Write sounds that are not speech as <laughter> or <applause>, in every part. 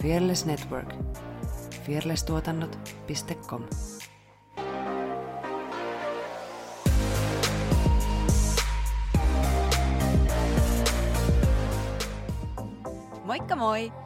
Fearless Network. fearlesstuotannot.com Moikka moi!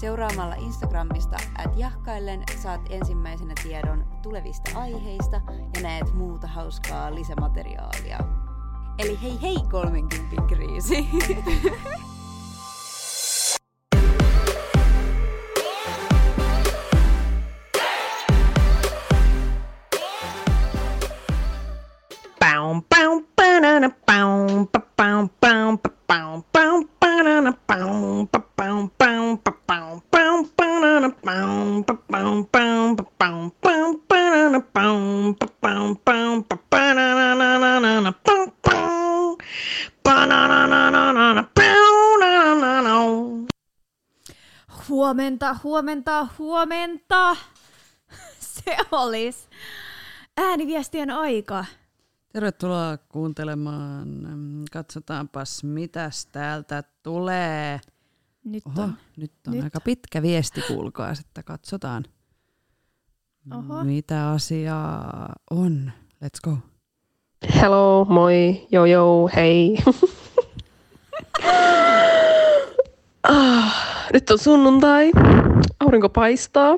Seuraamalla Instagramista at jahkaillen saat ensimmäisenä tiedon tulevista aiheista ja näet muuta hauskaa lisämateriaalia. Eli hei hei 30 kriisi! Bow, bow, banana, bow, bow, ba, bow, bow, banana, bow, ba, Huomenta, huomenta, huomenta. <laughs> Se olisi ääniviestien aika. Tervetuloa kuuntelemaan. Katsotaanpas, mitäs täältä tulee. Nyt Oho, on. nyt on Nyt. aika pitkä viesti, kuulkaa, että katsotaan, Oho. mitä asiaa on. Let's go. Hello, moi, joo joo, hei. ah, nyt on sunnuntai, aurinko paistaa.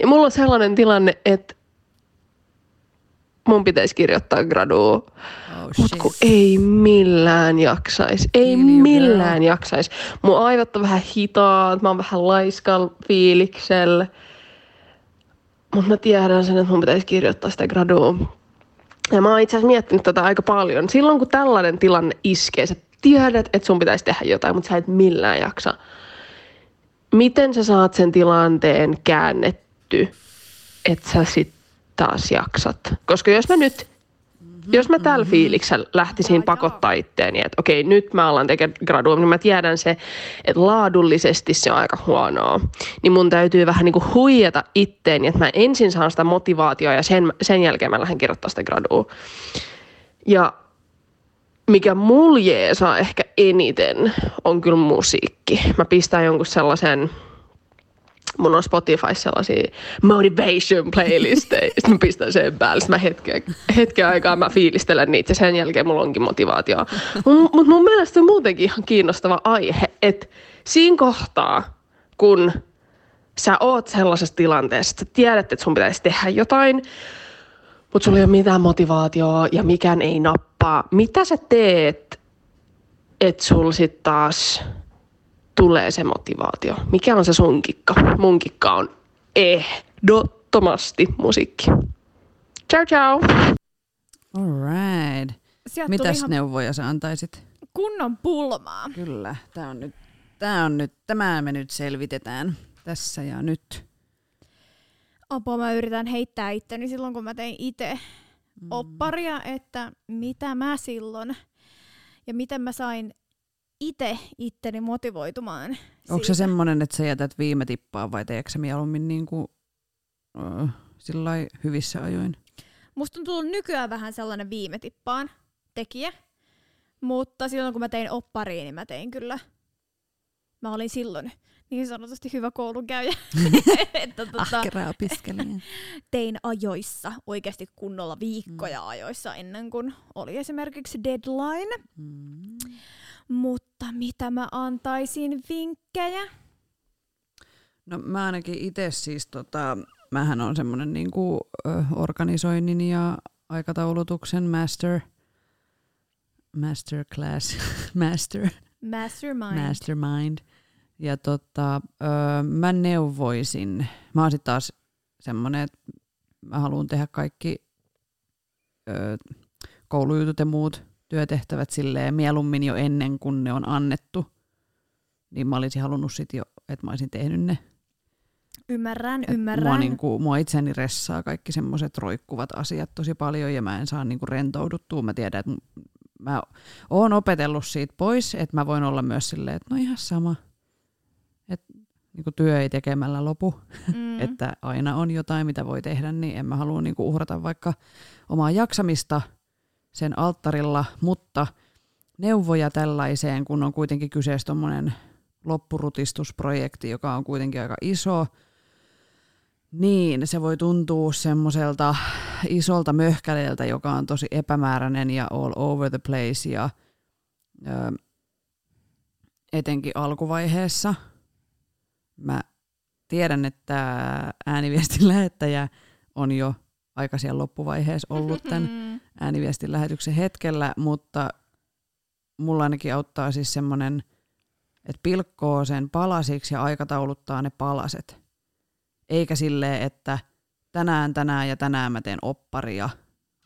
Ja mulla on sellainen tilanne, että mun pitäisi kirjoittaa gradua, Oh mutta kun ei millään jaksais. Ei Feel you, millään girl. jaksais. Mun aivot on vähän hitaat, mä oon vähän laiskal fiiliksellä. Mutta mä tiedän sen, että mun pitäisi kirjoittaa sitä gradua. Ja mä oon itse asiassa miettinyt tätä aika paljon. Silloin kun tällainen tilanne iskee, sä tiedät, että sun pitäisi tehdä jotain, mutta sä et millään jaksa. Miten sä saat sen tilanteen käännetty, että sä sit taas jaksat? Koska jos mä nyt, jos mä tällä fiiliksellä lähtisin pakottaa itteeni, että okei, nyt mä alan tekemään gradua, niin mä tiedän se, että laadullisesti se on aika huonoa. Niin mun täytyy vähän niin kuin huijata itteeni, että mä ensin saan sitä motivaatiota ja sen, sen jälkeen mä lähden kirjoittaa sitä gradua. Ja mikä mul jeesaa ehkä eniten on kyllä musiikki. Mä pistän jonkun sellaisen, mun on Spotify sellaisia motivation playlisteja, sitten mä pistän sen päälle, sitten mä hetken, hetken aikaa mä fiilistelen niitä ja sen jälkeen mulla onkin motivaatio. Mutta mun mielestä on muutenkin ihan kiinnostava aihe, että siinä kohtaa, kun sä oot sellaisessa tilanteessa, että sä tiedät, että sun pitäisi tehdä jotain, mutta sulla ei ole mitään motivaatioa ja mikään ei nappaa. Mitä sä teet, että sul sit taas tulee se motivaatio? Mikä on se sun kikka? Mun kikka on ehdottomasti musiikki. Ciao ciao! All right. Sieltä Mitäs ihan neuvoja sä antaisit? kunnon pulmaa. Kyllä, tämä on nyt, tää on nyt, tämä me nyt selvitetään tässä ja nyt. Apua mä yritän heittää itteni silloin, kun mä tein itse opparia, että mitä mä silloin ja miten mä sain itse itteni motivoitumaan Onko se semmoinen, että sä jätät viime tippaan vai teekö sä mieluummin niin kuin, sillai hyvissä ajoin? Musta on tullut nykyään vähän sellainen viime tippaan tekijä, mutta silloin kun mä tein oppariin, niin mä tein kyllä, mä olin silloin niin sanotusti hyvä koulunkäyjä, <laughs> että tota, Ahkera opiskelija. tein ajoissa, oikeasti kunnolla viikkoja ajoissa ennen kuin oli esimerkiksi deadline. Mm. Mutta mitä mä antaisin vinkkejä? No mä ainakin itse siis, tota, mähän on semmoinen niinku, organisoinnin ja aikataulutuksen master, masterclass, <laughs> master, Mastermind. mastermind. Ja tota, ö, mä neuvoisin, mä oon sit taas semmoinen, että mä haluan tehdä kaikki ö, koulujutut ja muut työtehtävät silleen mieluummin jo ennen kuin ne on annettu. Niin mä olisin halunnut sit jo, että mä olisin tehnyt ne Ymmärrän, Et ymmärrän. Mua, niin kuin, mua itseni ressaa kaikki semmoiset roikkuvat asiat tosi paljon ja mä en saa niin kuin rentouduttua. Mä tiedän, että mä oon opetellut siitä pois, että mä voin olla myös silleen, että no ihan sama. Niin kuin työ ei tekemällä lopu, Mm. <laughs> että aina on jotain, mitä voi tehdä, niin en mä halua niin kuin uhrata vaikka omaa jaksamista sen alttarilla, mutta neuvoja tällaiseen, kun on kuitenkin kyseessä tuommoinen loppurutistusprojekti, joka on kuitenkin aika iso, niin se voi tuntua semmoiselta isolta möhkäleeltä, joka on tosi epämääräinen ja all over the place ja ö, etenkin alkuvaiheessa. Mä tiedän, että ääniviestin lähettäjä on jo aika siellä loppuvaiheessa ollut <laughs> tämän ääniviestin lähetyksen hetkellä, mutta mulla ainakin auttaa siis semmoinen, että pilkkoo sen palasiksi ja aikatauluttaa ne palaset. Eikä silleen, että tänään, tänään ja tänään mä teen opparia,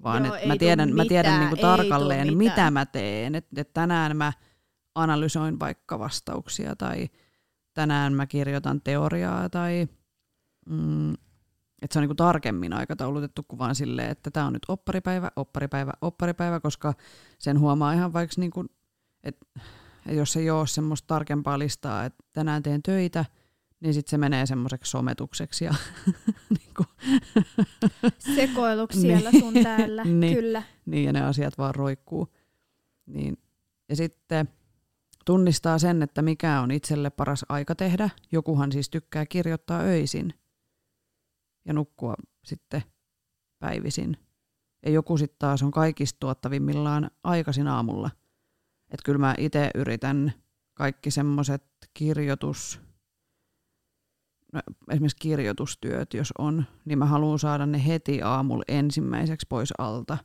vaan Joo, mä tiedän, mä tiedän niinku tarkalleen, mitä mä teen. Että et tänään mä analysoin vaikka vastauksia tai tänään mä kirjoitan teoriaa tai mm, että se on niinku tarkemmin aikataulutettu kuin vaan silleen, että tämä on nyt opparipäivä, opparipäivä, opparipäivä, koska sen huomaa ihan vaikka, niinku, että et jos ei ole semmoista tarkempaa listaa, että tänään teen töitä, niin sitten se menee semmoiseksi sometukseksi ja <laughs> niinku, <laughs> Sekoiluksi Niin. siellä sun täällä, <laughs> Niin. kyllä. niin ja ne asiat vaan roikkuu. Niin. Ja sitten tunnistaa sen, että mikä on itselle paras aika tehdä. Jokuhan siis tykkää kirjoittaa öisin ja nukkua sitten päivisin. Ja joku sitten taas on kaikista tuottavimmillaan aikaisin aamulla. Että kyllä mä itse yritän kaikki semmoiset kirjoitus, no, esimerkiksi kirjoitustyöt, jos on, niin mä haluan saada ne heti aamulla ensimmäiseksi pois alta.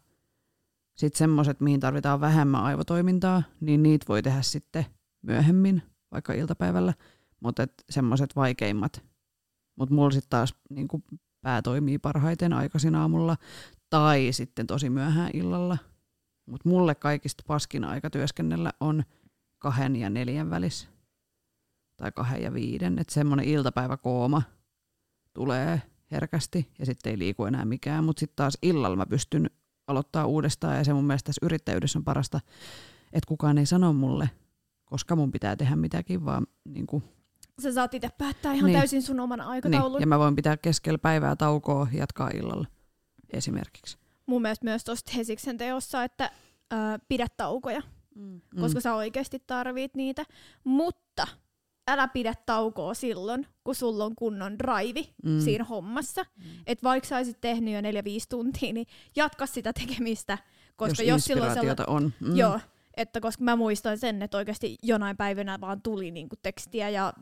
Sitten semmoiset, mihin tarvitaan vähemmän aivotoimintaa, niin niitä voi tehdä sitten myöhemmin, vaikka iltapäivällä. Mutta semmoiset vaikeimmat. Mutta mulla sitten taas niin pää toimii parhaiten aikaisin aamulla tai sitten tosi myöhään illalla. Mutta mulle kaikista paskin aika työskennellä on kahden ja neljän välissä. Tai kahden ja viiden. Että semmoinen iltapäiväkooma tulee herkästi ja sitten ei liiku enää mikään. Mutta sitten taas illalla mä pystyn aloittaa uudestaan ja se mun mielestä tässä yrittäjyydessä on parasta, että kukaan ei sano mulle, koska mun pitää tehdä mitäkin, vaan niin kuin, Sä saat itse päättää ihan Niin. täysin sun oman aikataulun. niin, ja mä voin pitää keskellä päivää taukoa ja jatkaa illalla esimerkiksi. Mun mielestä myös tuosta Hesiksen teossa, että ö, pidä taukoja, Mm. koska sä oikeasti tarvit niitä. Mutta älä pidä taukoa silloin, kun sulla on kunnon drive Mm. siinä hommassa. Et vaikka sä olisit tehnyt jo 4-5 tuntia, niin jatka sitä tekemistä. Koska jos, jos, silloin inspiraatiota on. Mm. Joo, että koska mä muistan sen, että oikeasti jonain päivänä vaan tuli niinku tekstiä ja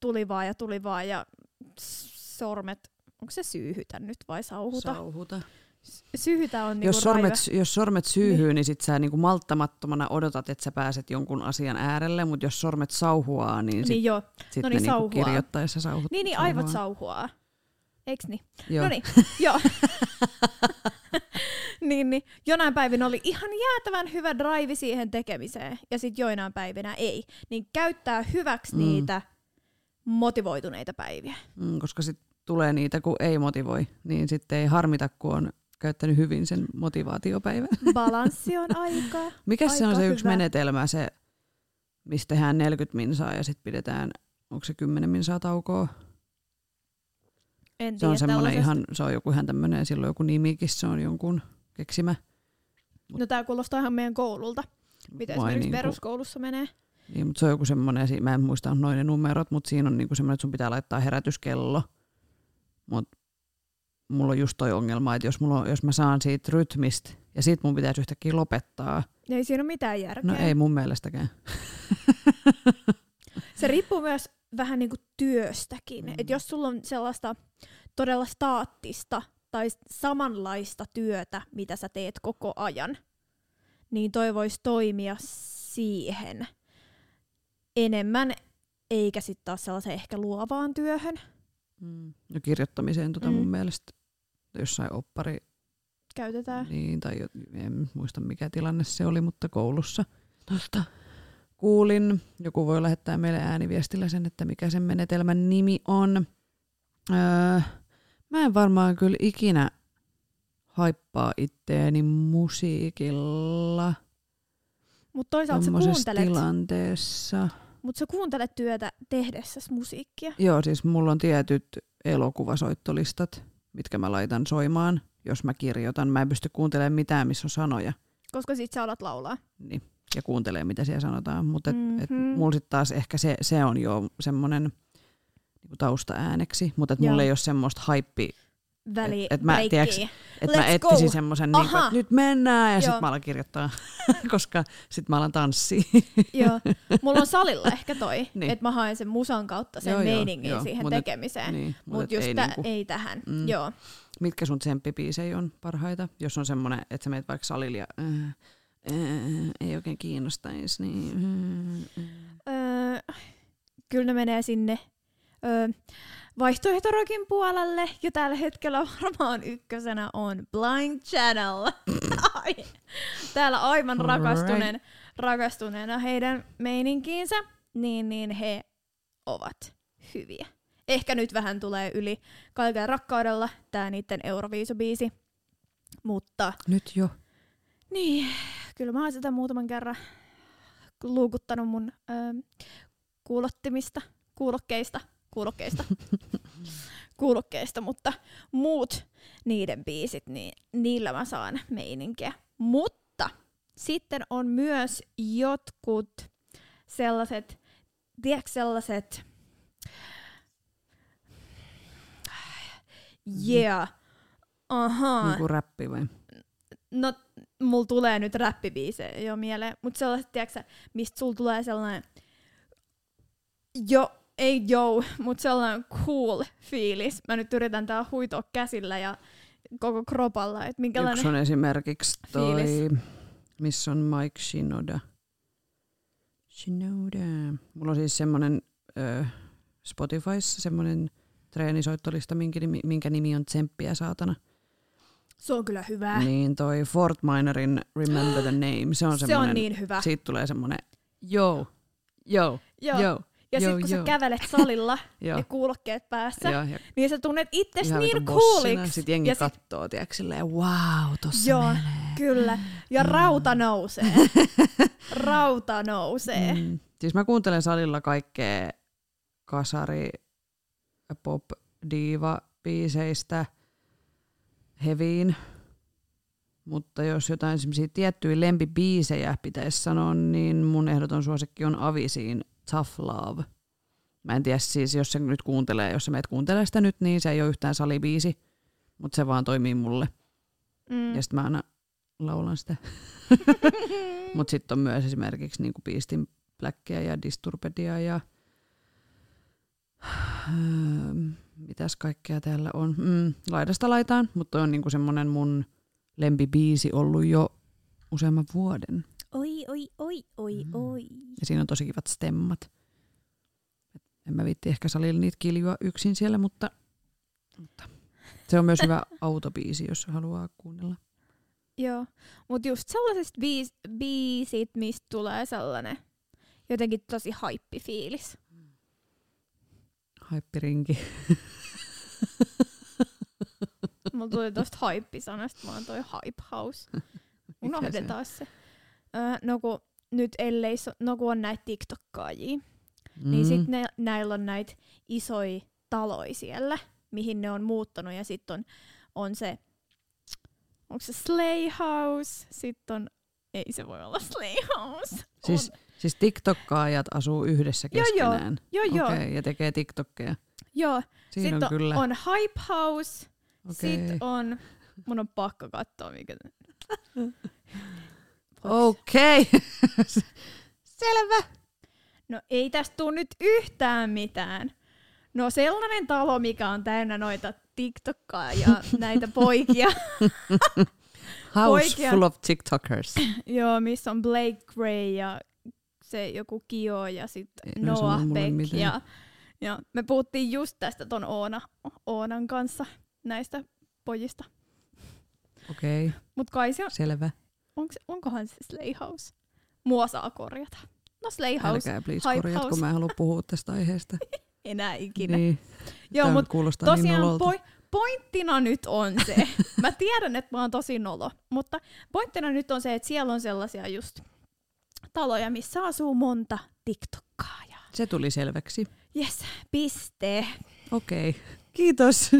tuli vaan ja tuli vaan ja sormet, onko se syyhytä nyt vai sauhuta? Sauhuta. Syyhytä on niinku Jos sormet, raive. jos sormet syyhyy, niin, niin sit sä niinku malttamattomana odotat, että sä pääset jonkun asian äärelle, mutta jos sormet sauhuaa, niin, sit, Niin joo, sit no ne niin, niinku sauhuaa. kirjoittaessa sauhut, niin, niin aivot sauhuaa. Eiks niin? Joo. No niin, <laughs> joo. <laughs> niin, niin, jonain päivinä oli ihan jäätävän hyvä drive siihen tekemiseen, ja sitten joinain päivinä ei. Niin käyttää hyväksi Mm. niitä motivoituneita päiviä. Mm, koska sitten tulee niitä, kun ei motivoi, niin sitten ei harmita, kun on käyttänyt hyvin sen motivaatiopäivän. <laughs> Balanssi on aikaa. Mikä se on Aika se yksi hyvä. menetelmä, se, mistä tehdään 40 minsaa ja sitten pidetään, onko se 10 minsaa taukoa? En Se tiedä on semmoinen ihan, se on joku ihan tämmöinen, silloin joku nimikin, se on jonkun keksimä. No tää kuulostaa ihan meidän koululta. Mitä Vai esimerkiksi niinku- peruskoulussa menee. Niin, mutta se on joku semmoinen, mä en muista noin ne numerot, mutta siinä on niinku semmoinen, että sun pitää laittaa herätyskello. Mutta mulla on just toi ongelma, että jos, mulla on, jos mä saan siitä rytmistä ja sit mun pitäisi yhtäkkiä lopettaa. Ei siinä ole mitään järkeä. No ei mun mielestäkään. Se riippuu myös vähän niinku työstäkin. Mm. Et jos sulla on sellaista todella staattista tai samanlaista työtä, mitä sä teet koko ajan, niin toi voisi toimia siihen enemmän, eikä sitten taas sellaiseen ehkä luovaan työhön. Mm. No kirjoittamiseen tota Mm. mun mielestä jossain oppari, Käytetään. niin, tai en muista mikä tilanne se oli, mutta koulussa tuosta kuulin. Joku voi lähettää meille ääniviestillä sen, että mikä sen menetelmän nimi on. Öö, mä en varmaan kyllä ikinä haippaa itteeni musiikilla Mutta toisaalta sä kuuntelet, tilanteessa. mut sä kuuntelet työtä tehdessäsi musiikkia. Joo, siis mulla on tietyt elokuvasoittolistat, mitkä mä laitan soimaan, jos mä kirjoitan. Mä en pysty kuuntelemaan mitään, missä on sanoja. Koska sit sä alat laulaa. Niin, ja kuuntelee, mitä siellä sanotaan. Mutta mm-hmm. et Mhm. mulla sitten taas ehkä se, se on jo semmoinen niinku taustaääneksi, mutta et Joo. mulla ei ole semmoista haippi, Väli, Et- et mä, tiiäks, että mä etsisin go. semmoisen, niin että nyt mennään, ja sitten mä alan kirjoittaa, <laughs> koska sitten mä alan tanssia. Joo. <laughs> Mulla on salilla ehkä toi, Niin. että mä haen sen musan kautta sen Joo, meiningin joo. siihen Mut tekemiseen. niin, Mutta et just ei tä, niinku- ei tähän. Mm. Joo. Mitkä sun tsemppibiisejä on parhaita? Jos on semmoinen, että sä meet vaikka salille ja äh, äh, ei oikein kiinnostaisi, niin... Äh, äh. Öö, kyllä ne menee sinne öö, vaihtoehtorokin puolelle. Ja tällä hetkellä varmaan ykkösenä on Blind Channel. <laughs> Täällä aivan rakastuneen, rakastuneena heidän meininkiinsä, niin, niin he ovat hyviä. Ehkä nyt vähän tulee yli kaiken rakkaudella tää niiden Euroviisubiisi. Mutta Nyt jo. niin, kyllä mä oon sitä muutaman kerran luukuttanut mun ö, kuulottimista, kuulokkeista, kuulokkeista, <laughs> kuulokkeista, mutta muut niiden biisit, niin niillä mä saan meininkiä. Mutta sitten on myös jotkut sellaiset, tiedätkö sellaiset, yeah, ahaa, Niin kuin räppi vai? No, mulla tulee nyt räppibiisejä jo mieleen, mutta sellaiset, tiedätkö, mistä sulla tulee sellainen, jo, ei jo, mutta sellainen cool fiilis. Mä nyt yritän tää huitoa käsillä ja koko kropalla, minkälainen... Yksi on esimerkiksi toi, fiilis? missä on Mike Shinoda. Shinoda. Mulla on siis semmonen ö, Spotifyssa semmonen treenisoittolista, minkä nimi, minkä nimi on Tsemppiä saatana. Se on kyllä hyvä. Niin toi Fort Minorin Remember the Name, se on se semmonen, on niin hyvä. siitä tulee semmonen joo, joo, Joo. joo, ja sitten kun joo. sä kävelet salilla <laughs> ja kuulokkeet päässä, Joo, ja niin sä tunnet itses ihan niin cooliksi. Sitten jengi ja ja kattoo, tiedätkö, silleen, wow, tossa Joo, menee. kyllä. Ja rauta nousee. <laughs> rauta nousee. Mm. Siis mä kuuntelen salilla kaikkea kasari, pop, diiva biiseistä heviin. Mutta jos jotain semmoisia tiettyjä lempibiisejä pitäisi sanoa, niin mun ehdoton suosikki on Avisiin Tough Love. Mä en tiedä siis, jos se nyt kuuntelee, jos sä meet kuuntelee sitä nyt, niin se ei ole yhtään salibiisi, mutta se vaan toimii mulle. Mm. Ja sitten mä aina laulan sitä. <laughs> Mutta sitten on myös esimerkiksi niinku Beastin Blackia ja Disturbedia ja öö, mitäs kaikkea täällä on. Mm, laidasta laitaan, mutta on niinku semmonen mun lempibiisi ollut jo useamman vuoden. Oi, oi, oi, oi, Mm. oi. Ja siinä on tosi kivat stemmat. En mä viitti ehkä salilla niitä kiljua yksin siellä, mutta, mutta se on myös hyvä <laughs> autobiisi, jos haluaa kuunnella. Joo, mutta just sellaisesta biis, biisit, mistä tulee sellainen jotenkin tosi haippifiilis. Haippirinki. Mulla tuli tosta haippisanasta, mä oon toi hype house. <laughs> Unohdetaan se. Öö, no kun nyt ellei, so, no kun on näitä TikTokkaajia, mm. niin sit ne, näillä on näitä isoja taloja siellä, mihin ne on muuttanut ja sitten on, on se, onko se Slay House, sitten on, ei se voi olla Slay House. Siis, on, siis TikTokkaajat asuu yhdessä Joo, joo. keskenään. joo, joo, Okei, ja tekee TikTokkeja. joo. Siinä Sitten on kyllä. on Hype House, Okei. sitten on, mun on pakko katsoa mikä <laughs> Okei. <laughs> Selvä. No ei tästä tule nyt yhtään mitään. No sellainen talo, mikä on täynnä noita TikTokkaa ja <laughs> näitä poikia. <laughs> House Poikia. full of TikTokers. Joo, missä on Blake Gray ja se joku Kio ja sitten Noah Beck. Ja, ja me puhuttiin just tästä ton Oona, Oonan kanssa näistä pojista. Okei, okay, Mut kai se on, selvä. Onks, onkohan se Slay House? Mua saa korjata. No Slay House. Älkää please Hype korjatko, House. mä en halua puhua tästä aiheesta. <laughs> enää ikinä. Niin. Joo, mutta niin tosiaan nololta. poi, pointtina nyt on se, <laughs> mä tiedän, että mä oon tosi nolo, mutta pointtina nyt on se, että siellä on sellaisia just taloja, missä asuu monta TikTokkaajaa. Se tuli selväksi. Yes, piste. Okei. Okay. Kiitos. <laughs>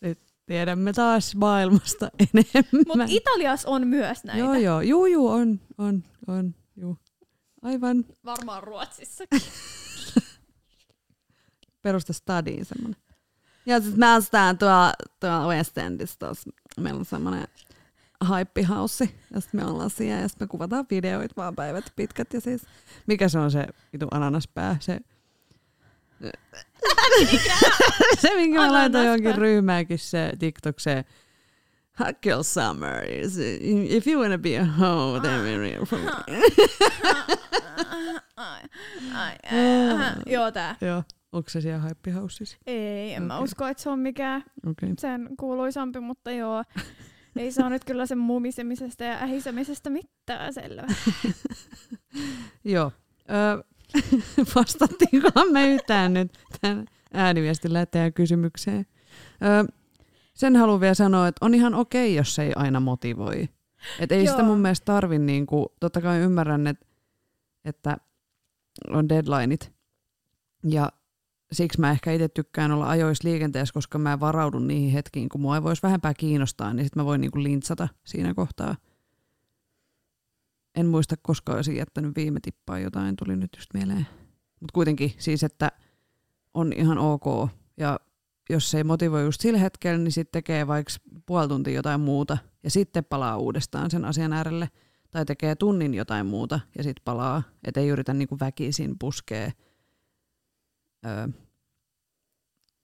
Nyt tiedämme taas maailmasta <laughs> enemmän. Mutta Italiassa on myös näitä. Joo, joo. Juu, juu, on, on, on. Juu. Aivan. Varmaan Ruotsissa. <laughs> Perusta stadiin semmoinen. Ja sitten mä astaan tuolla, tuolla West Endissa tuossa. Meillä on semmoinen haippihaussi, ja sitten me ollaan siellä, ja sitten me kuvataan videoita vaan päivät pitkät, ja siis, mikä se on se vitu ananaspää, se, se minkä mä Ananaspää. johonkin ryhmäänkin, se TikTok, se Hot Girl Summer, if you wanna be a hoe, then we're real joo, tää. Joo, onko se siellä haippihaussissa? Ei, en mä Okei. usko, että se on mikään. Okay. sen kuuluisampi, mutta joo. Ei saa nyt kyllä sen mumisemisesta ja ähisemisestä mitään selvää. <laughs> Joo. Ö, <laughs> vastattiinkohan me yhtään nyt tämän ääniviestin lähettäjän kysymykseen. Ö, sen haluan vielä sanoa, että on ihan okei, jos se ei aina motivoi. Et ei sitä Joo. mun mielestä tarvi, niinku, totta kai ymmärrän, että, että on deadlineit. Ja siksi mä ehkä itse tykkään olla ajoissa liikenteessä, koska mä varaudun niihin hetkiin, kun mua ei voisi vähempää kiinnostaa, niin sit mä voin niinku lintsata siinä kohtaa. En muista, koska olisin jättänyt viime tippaa jotain, tuli nyt just mieleen. Mutta kuitenkin siis, että on ihan ok. Ja jos se ei motivoi just sillä hetkellä, niin sitten tekee vaikka puoli tuntia jotain muuta ja sitten palaa uudestaan sen asian äärelle. Tai tekee tunnin jotain muuta ja sitten palaa. Että ei yritä niinku väkisin puskea. Öö,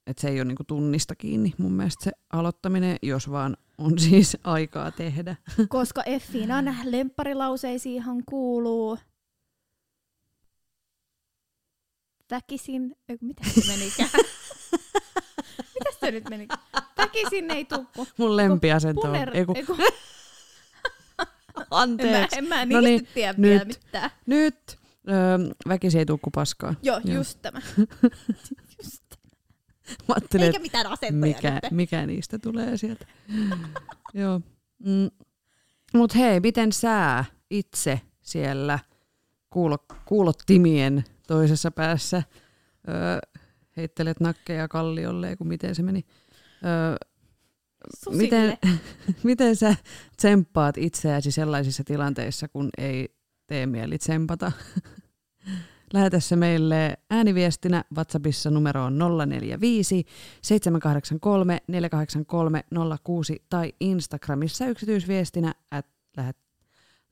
että se ei ole niinku tunnista kiinni mun mielestä se aloittaminen, jos vaan on <laughs> siis aikaa tehdä. Koska Effinan lempparilauseisiinhan kuuluu väkisin, mitä se menikään? <laughs> mitä se nyt meni? Väkisin ei tukku. Mun lempiasento on. Puner, Ei, kun, ei, kun, <laughs> en, mä, anteeksi. en mä No niistä niin, tiedä nyt. vielä mitään. Nyt öö, väkisin ei tuu kuin paskaa. Joo, Joo. just tämä. just. <laughs> Mä Eikä mitään asentoja mikä, nyt. mikä niistä tulee sieltä. <laughs> Joo. Mm. Mut hei, miten sä itse siellä kuulo, kuulottimien toisessa päässä öö, heittelet nakkeja kalliolle, kun miten se meni? Öö, Susille. miten, <laughs> miten sä tsemppaat itseäsi sellaisissa tilanteissa, kun ei tee mieli tsempata? Lähetä se meille ääniviestinä WhatsAppissa numero on 045 783 483 06 tai Instagramissa yksityisviestinä at lähet,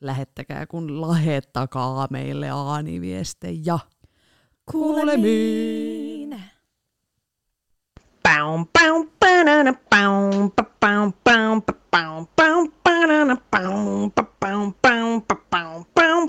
lähettäkää kun lähettäkaa meille ääniviestejä. Kuulemiin. Bow, bow, banana, bow, ba, bow, bow, ba, bow, bow, banana, ba, bow, bow, ba, bow, bow,